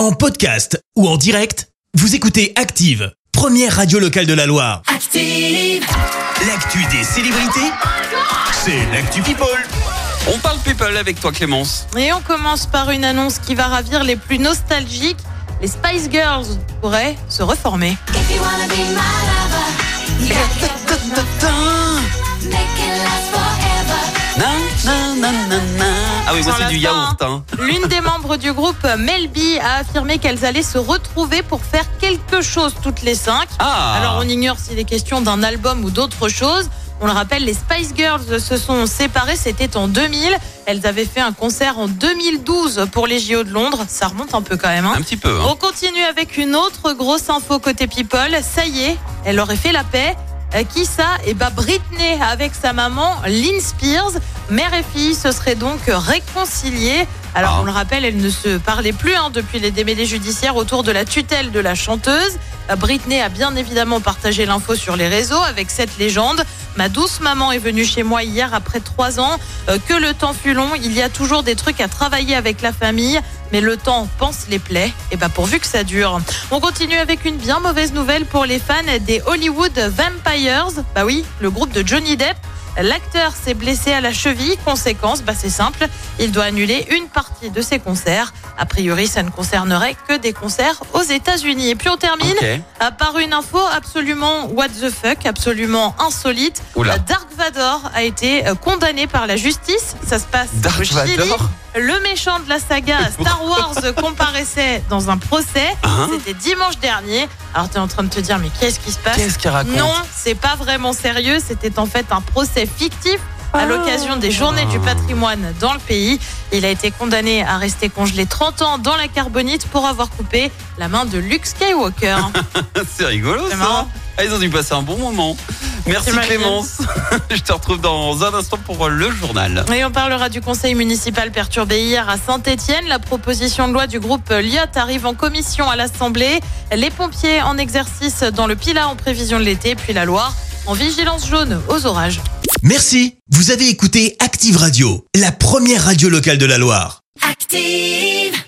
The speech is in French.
En podcast ou en direct, vous écoutez Active, première radio locale de la Loire. Active. L'actu des célébrités, c'est l'actu People. On parle people avec toi Clémence. Et on commence par une annonce qui va ravir les plus nostalgiques. Les Spice Girls pourraient se reformer. If you wanna be my lover, you gotta get with my oui, moi Sans c'est la du fin, yaourt. Hein. L'une des membres du groupe, Melby, a affirmé qu'elles allaient se retrouver pour faire quelque chose toutes les cinq. Ah. Alors on ignore s'il est question d'un album ou d'autre chose. On le rappelle, les Spice Girls se sont séparées, c'était en 2000. Elles avaient fait un concert en 2012 pour les JO de Londres. Ça remonte un peu quand même. hein. Un petit peu. hein. On continue avec une autre grosse info côté People. Ça y est, elle aurait fait la paix. Qui ça Eh ben Britney avec sa maman Lynn Spears. Mère et fille se seraient donc réconciliées. Alors Ah. on le rappelle, elles ne se parlaient plus hein, depuis les démêlés judiciaires autour de la tutelle de la chanteuse. Euh, Britney a bien évidemment partagé l'info sur les réseaux avec cette légende. Ma douce maman est venue chez moi hier après trois ans. Euh, que le temps fut long, il y a toujours des trucs à travailler avec la famille, mais le temps pense les plaies. Et bah pourvu que ça dure. On continue avec une bien mauvaise nouvelle pour les fans des Hollywood Vampires. Bah oui, le groupe de Johnny Depp. L'acteur s'est blessé à la cheville. Conséquence, bah c'est simple, il doit annuler une partie de ses concerts. A priori, ça ne concernerait que des concerts aux États-Unis. Et puis on termine par une info absolument what the fuck, absolument insolite. Oula. Dark Vador a été euh, condamné par la justice. Ça se passe Dark au Chili. Vador Le méchant de la saga Star Wars comparaissait dans un procès. Hein C'était dimanche dernier. Alors tu es en train de te dire mais qu'est-ce qui se passe Qu'est-ce qu'il raconte Non, c'est pas vraiment sérieux. C'était en fait un procès fictif à l'occasion des journées du patrimoine dans le pays. Il a été condamné à rester congelé 30 ans dans la carbonite pour avoir coupé la main de Luke Skywalker. C'est rigolo ça. marrant. Ah, ils ont dû passer un bon moment. Merci Clémence. Je te retrouve dans un instant pour le journal. Et on parlera du conseil municipal perturbé hier à Saint-Etienne. La proposition de loi du groupe Lyot arrive en commission à l'Assemblée. Les pompiers en exercice dans le Pila en prévision de l'été, puis la Loire en vigilance jaune aux orages. Merci, vous avez écouté Active Radio, la première radio locale de la Loire. Active.